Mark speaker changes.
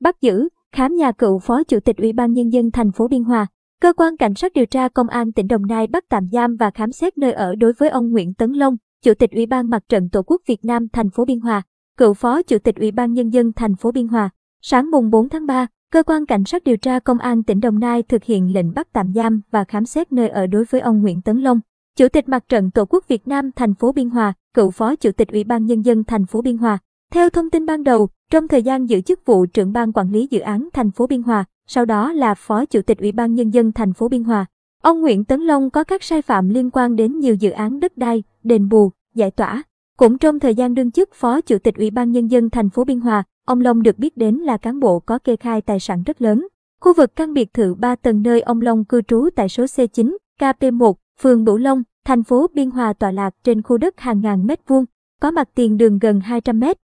Speaker 1: bắt giữ, khám nhà cựu Phó Chủ tịch Ủy ban Nhân dân thành phố Biên Hòa. Cơ quan Cảnh sát điều tra Công an tỉnh Đồng Nai bắt tạm giam và khám xét nơi ở đối với ông Nguyễn Tấn Long, Chủ tịch Ủy ban Mặt trận Tổ quốc Việt Nam thành phố Biên Hòa, cựu Phó Chủ tịch Ủy ban Nhân dân thành phố Biên Hòa. Sáng mùng 4 tháng 3, Cơ quan Cảnh sát điều tra Công an tỉnh Đồng Nai thực hiện lệnh bắt tạm giam và khám xét nơi ở đối với ông Nguyễn Tấn Long, Chủ tịch Mặt trận Tổ quốc Việt Nam thành phố Biên Hòa, cựu Phó Chủ tịch Ủy ban Nhân dân thành phố Biên Hòa. Theo thông tin ban đầu, trong thời gian giữ chức vụ trưởng ban quản lý dự án thành phố Biên Hòa, sau đó là Phó Chủ tịch Ủy ban Nhân dân thành phố Biên Hòa, ông Nguyễn Tấn Long có các sai phạm liên quan đến nhiều dự án đất đai, đền bù, giải tỏa. Cũng trong thời gian đương chức Phó Chủ tịch Ủy ban Nhân dân thành phố Biên Hòa, ông Long được biết đến là cán bộ có kê khai tài sản rất lớn. Khu vực căn biệt thự 3 tầng nơi ông Long cư trú tại số C9, KP1, phường Bửu Long, thành phố Biên Hòa tọa lạc trên khu đất hàng ngàn mét vuông, có mặt tiền đường gần 200 mét.